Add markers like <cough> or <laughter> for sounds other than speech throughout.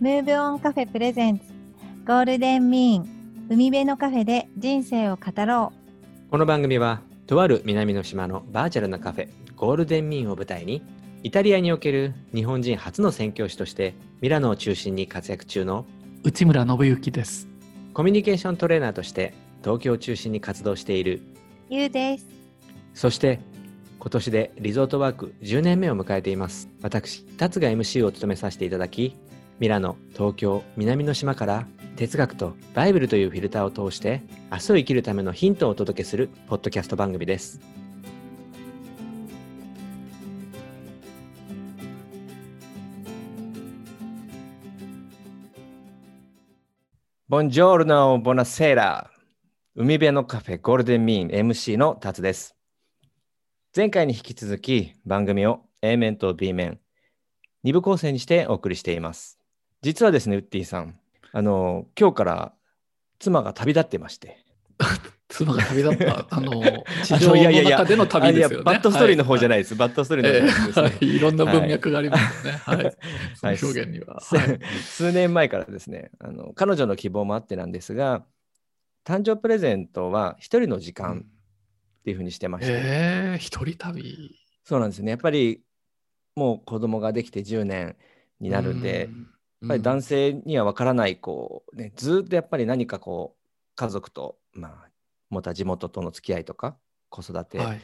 ムーブオンカフェプレゼンツゴールデンミーン海辺のカフェで人生を語ろこの番組はとある南の島のバーチャルなカフェゴールデンミーンを舞台にイタリアにおける日本人初の宣教師としてミラノを中心に活躍中の内村信之です。コミュニケーショントレーナーとして東京を中心に活動しているうゆうです。そして今年でリゾートワーク10年目を迎えています。私達が MC を務めさせていただきミラノ東京南の島から哲学とバイブルというフィルターを通して明日を生きるためのヒントをお届けするポッドキャスト番組です。ボンジョールノボナセーラ海辺のカフェゴールデンミーン MC の達です。前回に引き続き番組を A 面と B 面2部構成にしてお送りしています。実はですねウッディさんあの今日から妻が旅立ってまして。妻が旅立った、<laughs> あの、地あ上ののいやいやいや中での旅ですよね。あいやバッドストーリーの方じゃなないです、バッドストーリーのえ方じゃないです、い、いろんな文脈がありますよね。はい。表現には。数年前からですねあの彼女の希望もあってなんですが誕生日プレゼントは一人の時間っていうふうにしてまして、ええ。一人旅。そうなんですね。やっぱりもう子供ができて10年になるんで、うん、やっぱり男性。性には分からないこう、ね、ずっとやっぱり何かこう家族と、まあ、また地元との付き合いとか子育てっはい。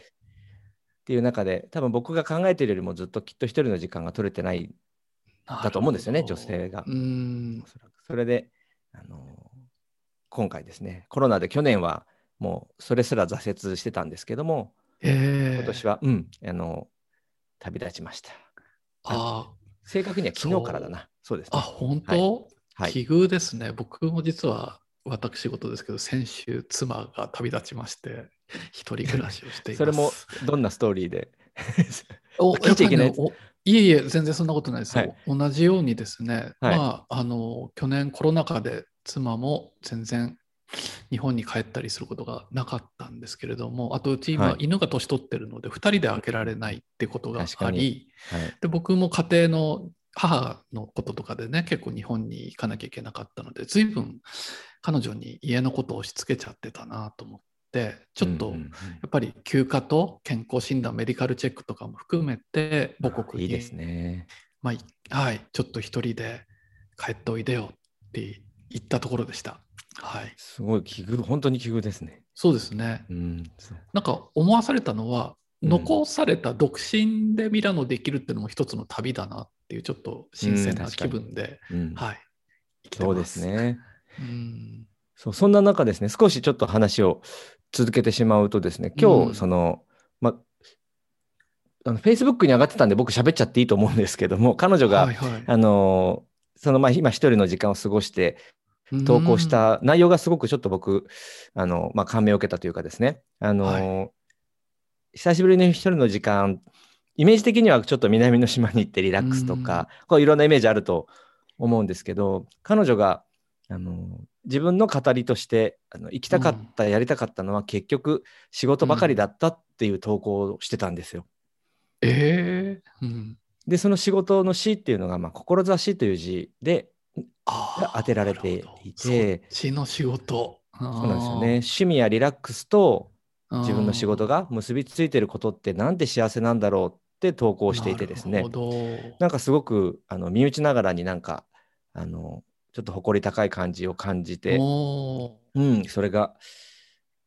ていう中で、多分僕が考えているよりもずっときっと一人の時間が取れてないだと思うんですよね女性が。うん。お。それで、あの今回ですねコロナで去年はもうそれすら挫折してたんですけどもええ。今年は、うんあの旅立ちました。あ正確には昨日からだなそうですあ、あ、ね本当、はい。奇遇ですね。僕も実は私事ですけど、先週妻が旅立ちまして、一人暮らしをしています。<laughs> それもどんなストーリーで？<laughs> お聞いちゃいけない？いえいえ、全然そんなことないですよ。はい。同じようにですね、はい。まあ、あの、去年コロナ禍で妻も全然日本に帰ったりすることがなかったんですけれども、あとうち今、はい。犬が年取ってるので、2人で開けられないってことがあり、はい。で僕も家庭の母のこととかでね、結構日本に行かなきゃいけなかったので、随分彼女に家のことを押し付けちゃってたなと思って、ちょっと、やっぱり休暇と健康診断、メディカルチェックとかも含めて母国に、いいですね。まあいはい、ちょっと一人で帰っておいでよって言ったところでした。はい、すごい奇遇、本当に奇遇ですね。そうですね。うん、なんか思わされたのは、うん残された独身でミラノできるっていうのも一つの旅だなっていうちょっと新鮮な気分で、うん。はい、生きてまそうです。ね。うん。そうそんな中ですね、少しちょっと話を続けてしまうとですね、今日、うんその、ま、あの Facebook に上がってたんで僕喋っちゃっていいと思うんですけども、<laughs> 彼女が、はいはい。あのそのまあ今一人の時間を過ごして投稿し、た内容がすごくちょっと僕あの、まあ、感銘を受けたというかですね、あのは久しぶりに一人の時間イメージ的にはちょっと南の島に行ってリラックスとか、こういろんなイメージあると思うんですけど彼女があの自分の語りとしてあの行きたかった、やりたかったのは結局仕事ばかりだったっていう投稿をしてたんですよ。うん。えー。うん。でその仕事の死っていうのが、まあ、志という字で当てられていて。なるほど。そっちの仕事。そそうなんですよね。趣味やリラックスと自分の仕事がが結びついてることってなんて幸せなんだろうって投稿していてですね。なんかすごくあの身内ながらになんかあのちょっと誇り高い感じを感じて、おうん、それが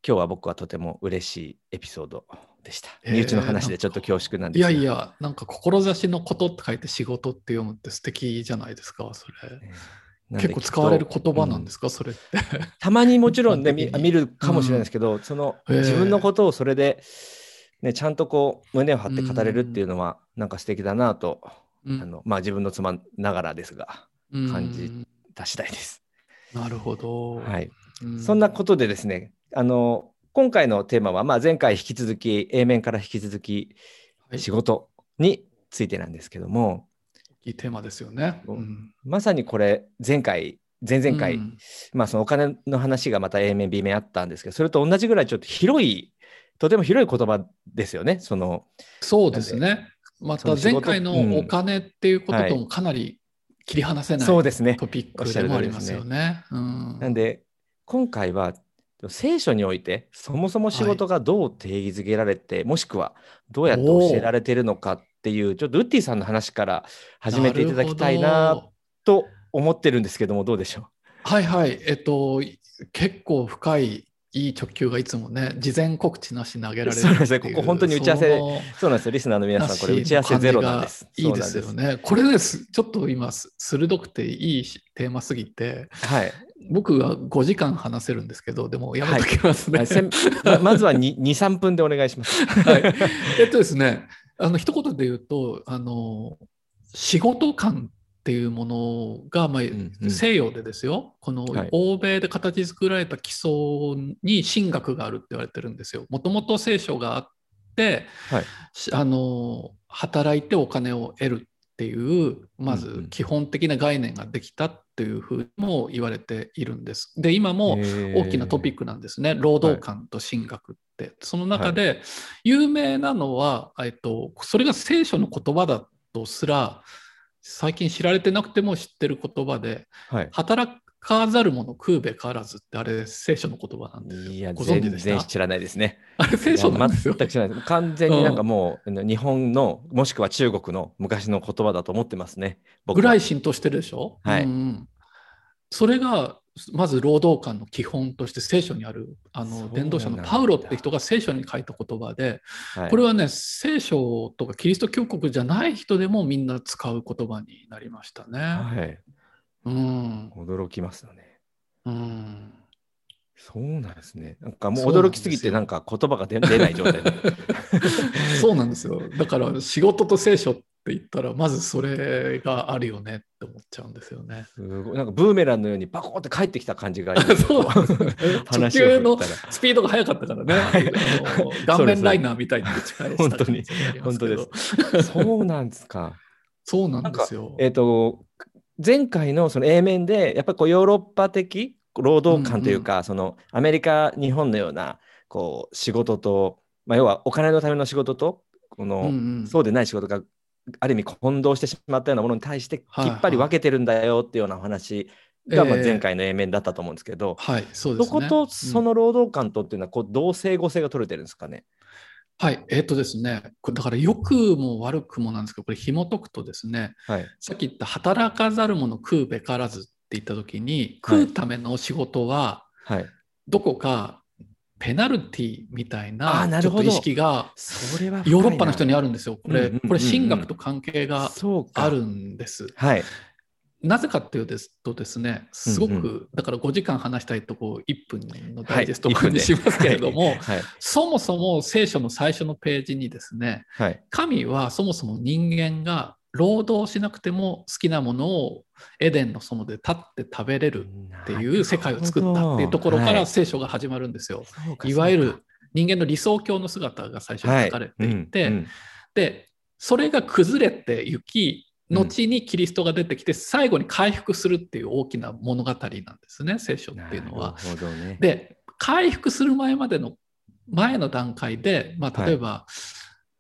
今日は僕はとても嬉しいエピソードでした。身内の話でちょっと恐縮なんーですが。いやいや、なんか志のことって書いて仕事って読むって素敵じゃないですか、それ。ねなんで結構使われる言葉なんですか、それって。うんたまにもちろんね <laughs> 見るかもしれないですけど、そのへー。自分のことをそれで、ね、ちゃんとこう胸を張って語れるっていうのはなんか素敵だなと、うん。あのまあ、自分の妻ながらですがうん。感じた次第です。なるほど。はい、うん。そんなことでですねあの今回のテーマは、まあ、前回引き続き A 面から引き続きはい。仕事についてなんですけども、いいテーマですよね。う。うん。まさにこれ前回前々回、うん。まあそのお金の話がまた A 面 B 面あったんですけどそれと同じぐらいちょっと広いとても広い言葉ですよね。そのそうですね。また前回のうん。お金っていうことはいともかなり切り離せないそうですね。トピックでもありますよね。うん。なんで、今回は聖書において、そもそも仕事がどう定義づけられて、もしくはどうやって教えられているのかっていう、ちょっとウッディさんの話から始めていただきたいなと思ってるんですけども、どうでしょはいはい。えっと、結構深い、いい直球がいつもね、事前告知なし投げられるっていそうですよここ本当に打ち合わせそのうなんですよ、リスナーの皆さん、これ打ち合わせゼロなんです。いいですよね。これです。ちょっと今、す鋭くていいしテーマすぎて。はい。僕は5時間話せるんですけど、でもやめときますね。はいせんままずは2、3分でお願いします。はい、えっとですね、あの一言で言うと、あの仕事観っていうものが、まあ西洋でですよ、このはい欧米で形作られた基礎に神学があるって言われてるんですよ。もともと聖書があって、はいしあの働いてお金を得るっていう、まず基本的な概念ができたっていうふうにも言われているんです。で、今も大きなトピック。クなんですね。労働観と神学って。その中で有名なのは、えっと、それが聖書の言葉だとすら最近知られてなくても知ってる言葉ではい。働かざる者食うべからずってあれ聖書の言葉なんですよ。いや、ご存知全でした？然知らないですね。<laughs> あれ聖書なんですよ。全く知らないです。完全になんかもう、あの日本の、もしくは中国の昔の言葉だと思ってますね。ぐらい浸透してるでしょ、はいうんうんそれがまず労働観の基本として聖書にあるあの伝道者のパウロって人が聖書に書いた言葉ではいこれはね聖書とかキリスト教国じゃない人でもみんな使う言葉になりましたね。はい。うん驚きますよね。うん、そうなんですね。なんかもう驚きですぎて、なんか言葉が出出ない状態で。<laughs> <laughs> そうなんですよだから仕事と聖書って言ったらまずそれがあるよねって思っちゃうんですよね。すごい。なんかブーメランのようにパコーって帰ってきた感じがあります。<laughs> そう。直球の。スピードが速かったからね、はい。顔面ライナーみたいに打ち返した本当に。感じがありますそうなんですか。そうなんですよ。えっ、と、前回のその A 面で、やっぱりこうヨーロッパ的労働観というか、そのアメリカ、日本のようなこう仕事と、まあ、要はお金のための仕事と、この、うんうん。そうでない仕事がある意味混同してしまったようなものに対してきはいっぱり分けてるんだよっていうようなお話が、まあ、ええ前回の A 面だったと思うんですけど、はい、そうですね。そことそうんの労働観とっていうのはこう同性互性が取れてるんですかね？はい、えっ、とですね、だから良くも悪くもなんですけど、これ紐解くとですね、はい。さっき言った働かざる者食うべからずって言ったときに、はい食うための仕事は、はい。どこかペナルティみたいなちょっと意識がヨーロッパの人ににあるんですよ。これ、これ神学と関係があるんです。はい。なぜかっていうとですね、すごく、うんうだから5時間話したいとこ1分のはいダイジェスト版にしますけれども、はい。そもそも聖書の最初のページにですね、はい。神はそもそも人間が労働しなくても好きなものをエデンの園で立って食べれるっていう世界を作ったっていうところから聖書が始まるんですよ。いわゆる人間の理想郷の姿が最初に書かれていて、でそれが崩れてゆき後にキリストが出てきて最後に回復するっていう大きな物語なんですね聖書っていうのは。ね。で回復する前までの前の段階で、まあ、例えば、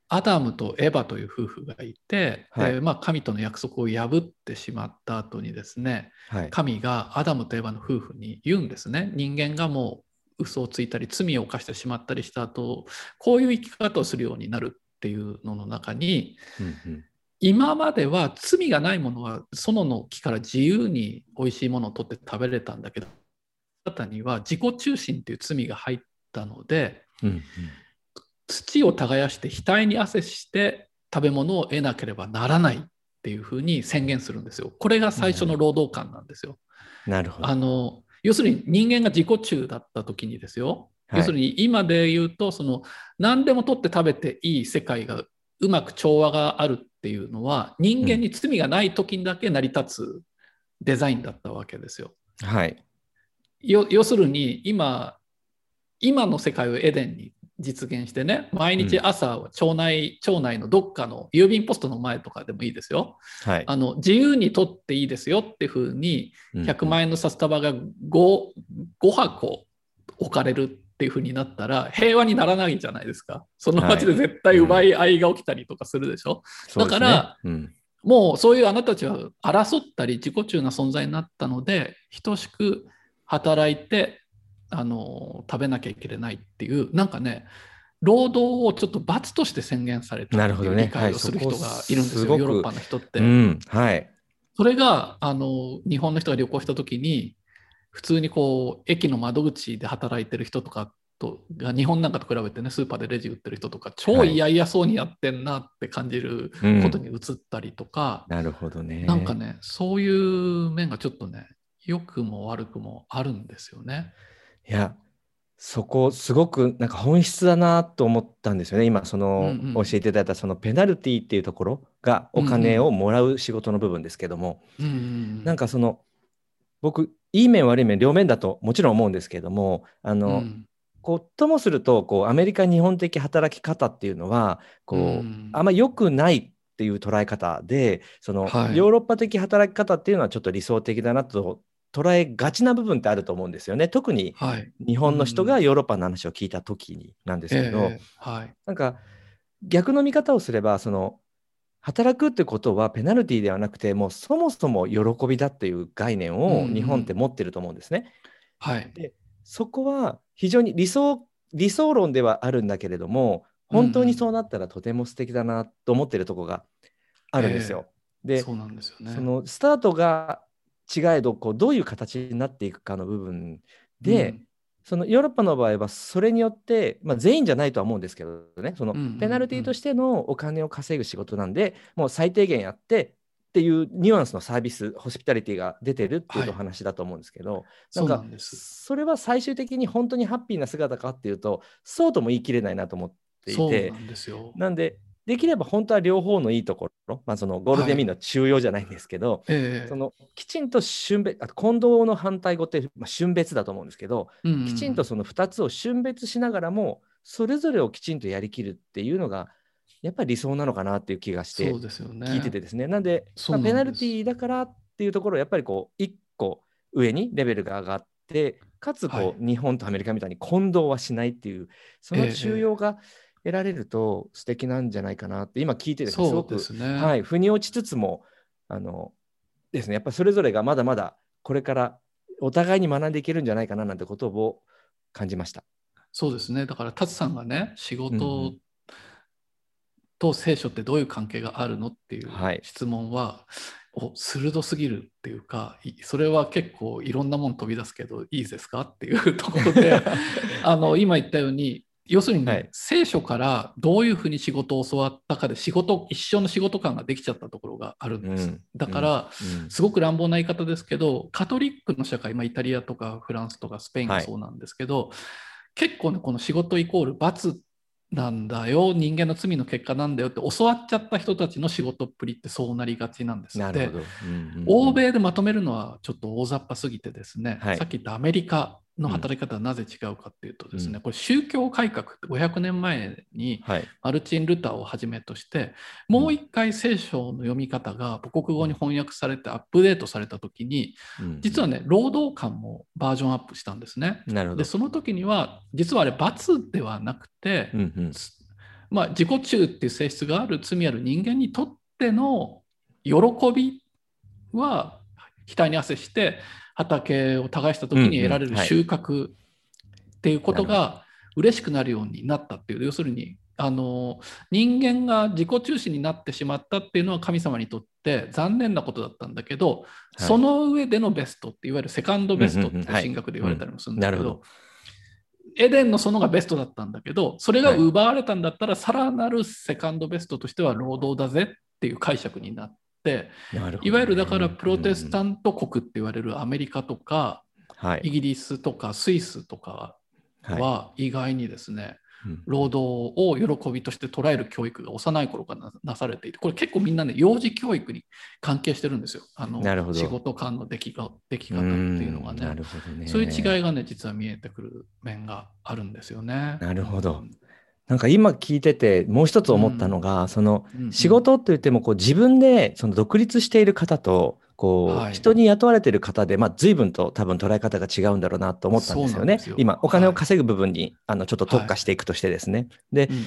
アダムとエバという夫婦がいて、はい。でまあ、神との約束を破ってしまった後にですねはい。神がアダムとエバの夫婦に言うんですね。人間がもう嘘をついたり罪を犯してしまったりした後こういう生き方をするようになるっていうのの中にうんうん。今までは罪がないものは園の木から自由に美味しいものを取って食べれたんだけどあなたには自己中心という罪が入ったのでうんうん土を耕して額に汗して食べ物を得なければならないっていうふうに宣言するんですよ。これが最初の労働観なんですよ。なるほど。あの要するに人間が自己中だった時にですよ。はい要するに今で言うとその何でも取って食べていい世界がうまく調和があるっていうのは人間に罪がない時にだけ成り立つデザインだったわけですよ。はい。よ要するに今今の世界をエデンに実現してね毎日朝町内、町内のどっかの郵便ポストの前とかでもいいですよ。はい。あの自由に取っていいですよっていうふうに100万円。円の札束が 5, 5箱置かれるっていうふうになったら平和にならないじゃないですか。その街で絶対奪い合いが起きたりとかするでしょ、そうですね。だから、うん。もうそういうあなたたちは争ったり自己中な存在になったので等しく働いてあの食べなきゃいけないっていうなんかね労働をちょっと罰として宣言されたっていう理解をする人がいるんですよ、ヨーロッパの人って。うん、はい。それがあの日本の人が旅行した時に普通にこう駅の窓口で働いてる人とかとが日本なんかと比べてねスーパーでレジ売ってる人とか超嫌々そうにやってんなって感じることに移ったりとか、なるほどね。なんかねそういう面がちょっとね良くも悪くもあるんですよね。いや、そこ、すごくなんか本質だなと思ったんですよね。今、その、うんうん。教えていただいたそのペナルティっていうところがお金をもらう仕事の部分ですけども、うんうんうん。なんかその、僕、いい面悪い面両面だともちろん思うんですけども、あの、うん。こうともするとこうアメリカ日本的働き方っていうのはこう、うん。あんま良くないっていう捉え方でその、はい。ヨーロッパ的働き方っていうのはちょっと理想的だなと捉えがちな部分ってあると思うんですよね。特にはい。日本の人がヨーロッパの話を聞いた時になんですけど、ええはい。なんか逆の見方をすればその働くってことはペナルティではなくてもうそもそも喜びだっていう概念をうん日本って持ってると思うんですね。はい。そこは非常に理想理想論ではあるんだけれども本当にそうなったらとても素敵だなと思ってるとこがあるんですよ。でそうなんですよね。そのスタートが違えどこうどういう形になっていくかの部分で、うんそのヨーロッパの場合はそれによって、まあ、全員じゃないとは思うんですけどねそのペナルティとしてのお金を稼ぐ仕事なんで、もう最低限やってっていうニュアンスのサービスホスピタリティが出てるっていうはいお話だと思うんですけど、そうかなんです。それは最終的に本当にハッピーな姿かっていうとそうとも言い切れないなと思っていそうてなんですよ。なんでできれば本当は両方のいいところ、まあ、そのゴールデンミーンの中庸じゃないんですけど、ええそのきちんと春別あと混同の反対語って、まあ、春別だと思うんですけど、うんうんきちんとその2つを春別しながらもそれぞれをきちんとやりきるっていうのがやっぱり理想なのかなっていう気がして。聞いててですね。なんで、そうまあなんですペナルティーだからっていうところをやっぱりこう1個上にレベルが上がってかつこう、はい。日本とアメリカみたいに混同はしないっていうそのええ中庸が得られると素敵なんじゃないかなって今聞いててすそうごくですね。はい、腑に落ちつつもあのですねやっぱりそれぞれがまだまだこれからお互いに学んでいけるんじゃないかななんてことを感じました。そうですね。だから、達さんがね、仕事んと聖書ってどういう関係があるのっていうはい質問は、お鋭すぎるっていうか、いそれは結構いろんなもん飛び出すけど、いいですかっていうところで、<laughs> あの今言ったように、要するにね、はい。聖書からどういうふうに仕事を教わったかで仕事一生の仕事感ができちゃったところがあるんです。うん。だから、うん。すごく乱暴な言い方ですけど、カトリックの社会、まあ、イタリアとかフランスとかスペインがそうなんですけど、結構ね、この仕事イコール罰なんだよ、人間の罪の結果なんだよって教わっちゃった人たちの仕事っぷりってそうなりがちなんですでなるほど。うんうんうん。欧米でまとめるのはちょっと大雑把すぎてですね、はい。さっき言ったアメリカの働き方はなぜ違うかっていうとですね、うんこれ宗教改革って500年前にはい。マルチン・ルターをはじめとして、もう一回聖書の読み方が母国語に翻訳されてアップデートされたときに、うん実はね、労働観もバージョンアップしたんですね。なるほどで、。その時には、実はあれ、罰ではなくて、うんうんつまあ、自己中っていう性質がある罪ある人間にとっての喜びは額に汗して畑を耕した時に得られる収穫っていうことが嬉しくなるようになったっていう要するにあの人間が自己中心になってしまったっていうのは神様にとって残念なことだったんだけど、その上でのベストっていわゆるセカンドベストって神学で言われたりもするんだけどエデンの園がベストだったんだけどそれが奪われたんだったら、さらなるセカンドベストとしては労働だぜっていう解釈になっね。いわゆるだからプロテスタンント国って言われるアメリカとかト、はい。イギリスとかスイスとかは意外にですね、うん。労働を喜びとして捉える教育が幼い頃からななされていてこれ結構みんなね幼児教育に関係してるんですよ。あの仕事間の出来が出来方っていうのがね。ん。なるほどね。そういう違いがね実は見えてくる面があるんですよね。なるほどなんか今聞いててもう一つ思ったのが、そのうんうん。仕事って言ってもこう自分でその独立している方とこう、はい。人に雇われている方で、まあ、随分と多分捉え方が違うんだろうなと思ったんですよね。よ。今お金を稼ぐ部分に、あのちょっと特化していくとしてですね。でうんうん。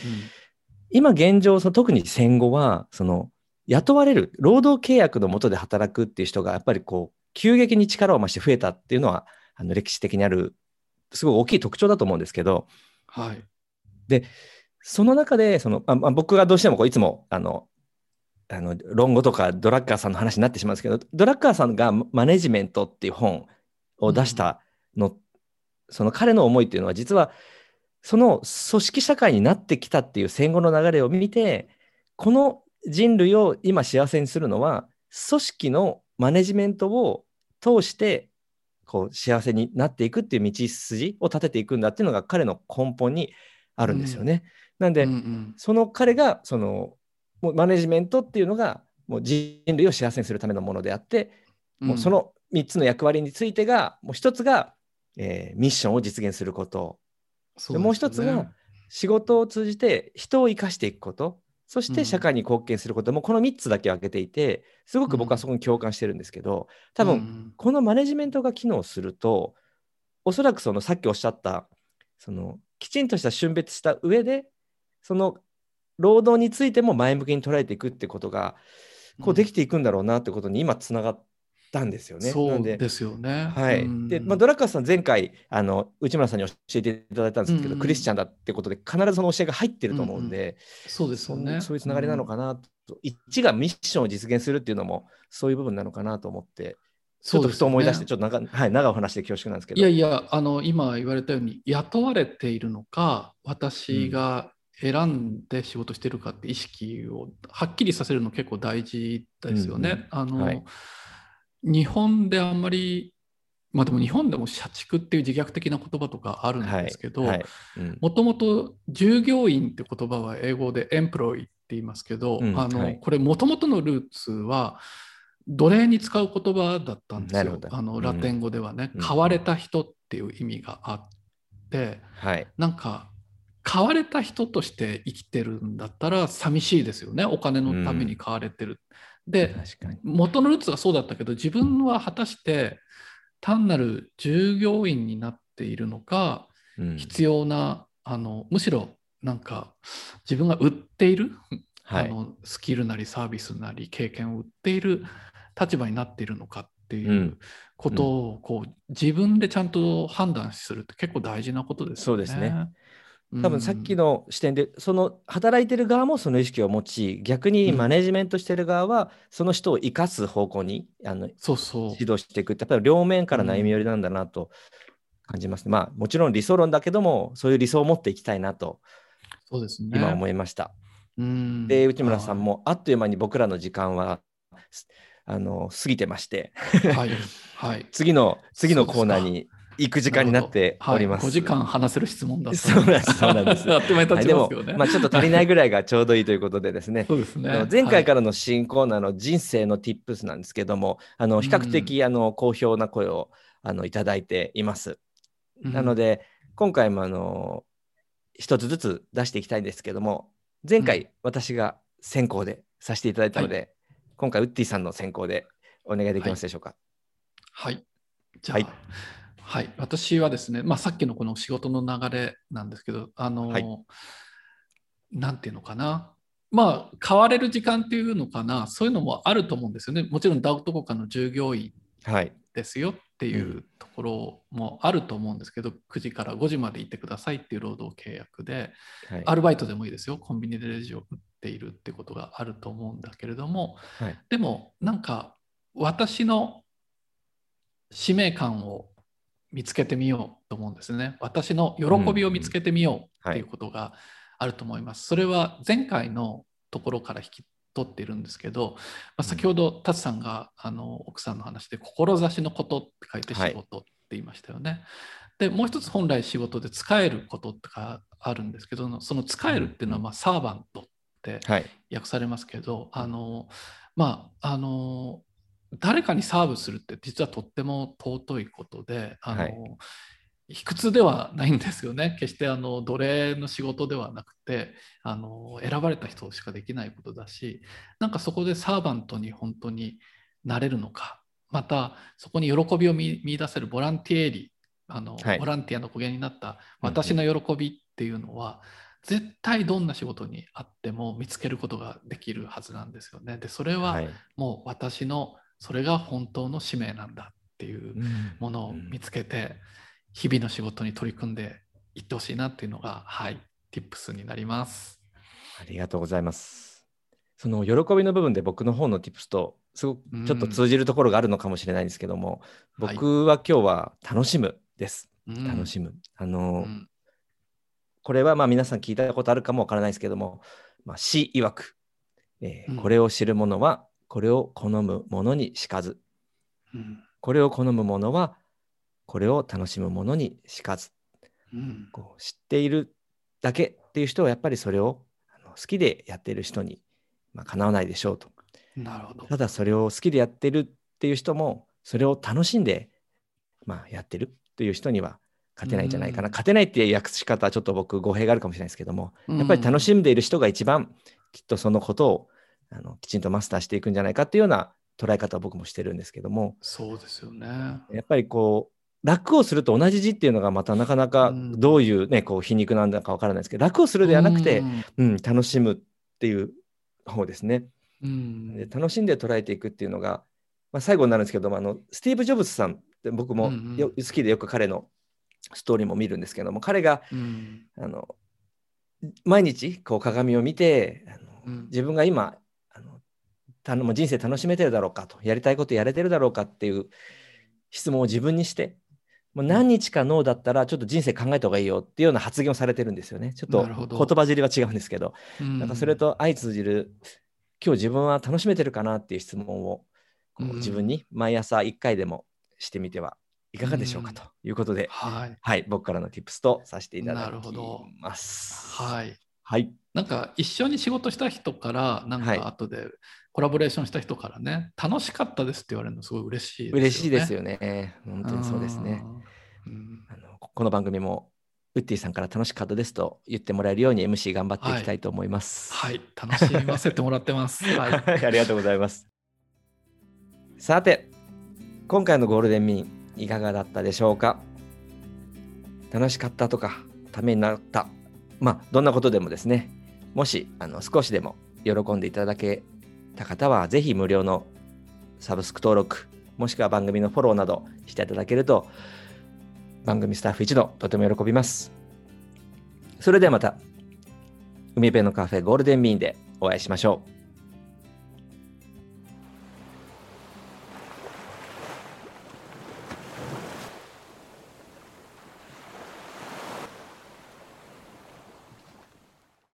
今現状その特に戦後はその雇われる、労働契約のもとで働くっていう人が、やっぱりこう、急激に力を増して増えたっていうのは、あの歴史的にある、すごい大きい特徴だと思うんですけど、はい。で、その中で、その、まあ、僕がどうしてもこういつも、あの、あの論語とかドラッカーさんの話になってしまうんですけど、ドラッカーさんがマネジメントっていう本を出したの、その彼の思いっていうのは、実は、その組織社会になってきたっていう戦後の流れを見て、この人類を今幸せにするのは、組織のマネジメントを通して、こう幸せになっていくっていう道筋を立てていくんだっていうのが彼の根本にあるんですよね。なんで、うんうん。その彼がそのもうマネジメントっていうのがもう人類を幸せにするためのものであって、もうそ、の3つの役割についてがもう一つが、えーミッションを実現すること。そうもう一つが仕事を通じて人を生かしていくこと。そして社会に貢献すること、もうこの3つだけを挙げていてすごく僕はそこに共感してるんですけど多分、分、このマネジメントが機能するとおそらくそのさっきおっしゃったそのきちんとした峻別した上でその労働についても前向きに捉えていくってことがこうできていくんだろうなってことに今つながったんですよね。そうですよね。はいうんでまあ、ドラッカーさん前回あの内村さんに教えていただいたんですけど、うんクリスチャンだってことで必ずその教えが入ってると思うんで、そうですよね。そういうつながりなのかなと、一がミッションを実現するっていうのもそういう部分なのかなと思ってちょっとふと思い出して、ちょっと長,、はい、長お話で恐縮なんですけど。いやいや、あの今言われたように、雇われているのか、私が選んで仕事してるかって意識をはっきりさせるの結構大事ですよね。あの、はい。日本であんまり、まあでも日本でも社畜っていう自虐的な言葉とかあるんですけど、もともと従業員って言葉は英語でエンプロイって言い。ますけど、うん。あのはいこれもともとのルーツは奴隷に使う言葉だったんですよ。あのうん。ラテン語ではね、うん。買われた人っていう意味があって、はい。なんか買われた人として生きてるんだったら寂しいですよね。お金のために買われてる。で、確かに。元のルーツがそうだったけど自分は果たして単なる従業員になっているのか、うん。必要なあのむしろなんか自分が売っている、はいあのスキルなりサービスなり経験を売っている立場になっているのかっていううんことをこう自分でちゃんと判断するって結構大事なことですよね。そうですねうん。多分さっきの視点で、その働いてる側もその意識を持ち、逆にうんマネジメントしてる側は、その人を生かす方向にあのそうそう指導していくって、やっぱり両面から悩み寄りなんだなと感じますね。まあ、もちろん理想論だけども、そういう理想を持っていきたいなとそうですね。今思いました。うん。で、内村さんもあっという間に僕らの時間はすあの過ぎてまして、はい。はい。<laughs> 次の次のコーナーに行く時間になっております。はい、5時間話せる質問だそうなんですそうなんです。<laughs> あっという間に経ちますよね。、まあ、ちょっと足りないぐらいがちょうどいいということでですね、<laughs> そうですね。前回かららの新コーナーの人生の Tips なんですけども、あの比較的あの好評な声をあのいただいています。なので、で、今回もあの一つずつ出していきたいんですけども、前回、う私が先行でさせていただいたので、今回ウッディさんの先行でお願いできますでしょうか？はい。じゃあ、はいはい、私はですね、まあ、さっきのこの仕事の流れなんですけど、あの、はいなんていうのかな。まあ、変われる時間っていうのかな、そういうのもあると思うんですよね。もちろん、ダウトコカの従業員はい。ですよっていううんところもあると思うんですけど、9時から5時まで行ってくださいっていう労働契約で、はい。アルバイトでもいいですよ、コンビニでレジを売っているってことがあると思うんだけれども、はいでもなんか私の使命感を見つけてみようと思うんですね。私の喜びを見つけてみようっていうことがあると思います。それは前回のところから引き取っているんですけど、まあ、先ほど達さんがあの奥さんの話で志のことって書いて仕事って言いましたよね。でもう一つ本来仕事で使えることとかあるんですけどその使えるっていうのはまあサーバントってはい。訳されますけどあのまああの誰かにサーブするって実はとっても尊いことであの、はい卑屈ではないんですよね。決してあの奴隷の仕事ではなくてあの選ばれた人しかできないことだしなんかそこでサーバントに本当になれるのかまたそこに喜びを見見出せるボランティエリあの、はい。ボランティアの語源になったうんうん。私の喜びっていうのは絶対どんな仕事にあっても見つけることができるはずなんですよね。でそれはもう私のそれが本当の使命なんだっていうものを見つけて日々の仕事に取り組んでいってほしいなっていうのがはい Tips になります。ありがとうございます。その喜びの部分で僕の方の Tips とすごくちょっと通じるところがあるのかもしれないんですけども、うん、僕は今日は楽しむです。はい、楽しむ。あの、うん、これはまあ皆さん聞いたことあるかもわからないですけども、まあ、詩曰く、えー、これを知る者はこれを好む者にしかず、うん、これを好む者はこれを楽しむ者にしかず、うん、こう知っているだけっていう人はやっぱりそれを好きでやっている人に、まあ、かなわないでしょうと。なるほど。ただそれを好きでやってるっていう人もそれを楽しんで、まあ、やってるという人には勝てないんじゃないかな、うん、勝てないっていう訳し方はちょっと僕語弊があるかもしれないですけども、やっぱり楽しんでいる人が一番きっとそのことをあのきちんとマスターしていくんじゃないかっていうような捉え方を僕もしてるんですけどもそうですよね。やっぱりこう楽をすると同じ字っていうのがまたなかなかどういうね、こう皮肉なんだかわからないですけど楽をするではなくて、うん、うん、楽しむっていう方ですね、うん、で楽しんで捉えていくっていうのが、まあ、最後になるんですけどもあのスティーブ・ジョブズさんって僕も好きでよく彼のストーリーも見るんですけども彼が、うん、あの毎日こう鏡を見てあの、自分が今あのたの人生楽しめてるだろうかとやりたいことやれてるだろうかっていう質問を自分にしてもう何日かノーだったらちょっと人生考えた方がいいよっていうような発言をされてるんですよね。ちょっと言葉尻は違うんですけど、うん、なんかそれと相通じる今日自分は楽しめてるかなっていう質問を自分に毎朝1回でもしてみてはいかがでしょうかということで、うん、はい、はい、僕からの tips とさせていただきます。はい、はい、なんか一緒に仕事した人からなんか後でコラボレーションした人からね、はい、楽しかったですって言われるのすごい嬉しいですよね。嬉しいですよね。本当にそうですね。うん、あのこの番組もウッディさんから楽しかったですと言ってもらえるように MC 頑張っていきたいと思います。はい、はい、楽しませてもらってます。<laughs> はい、ありがとうございます。さて、今回のゴールデンミンいかがだったでしょうか？楽しかったとか、ためになった。まあ、どんなことでもですね、もしあの少しでも喜んでいただけた方は、ぜひ無料のサブスク登録、もしくは番組のフォローなどしていただけると、番組スタッフ一同とても喜びます。それではまた、海辺のカフェゴールデンミーンでお会いしましょう。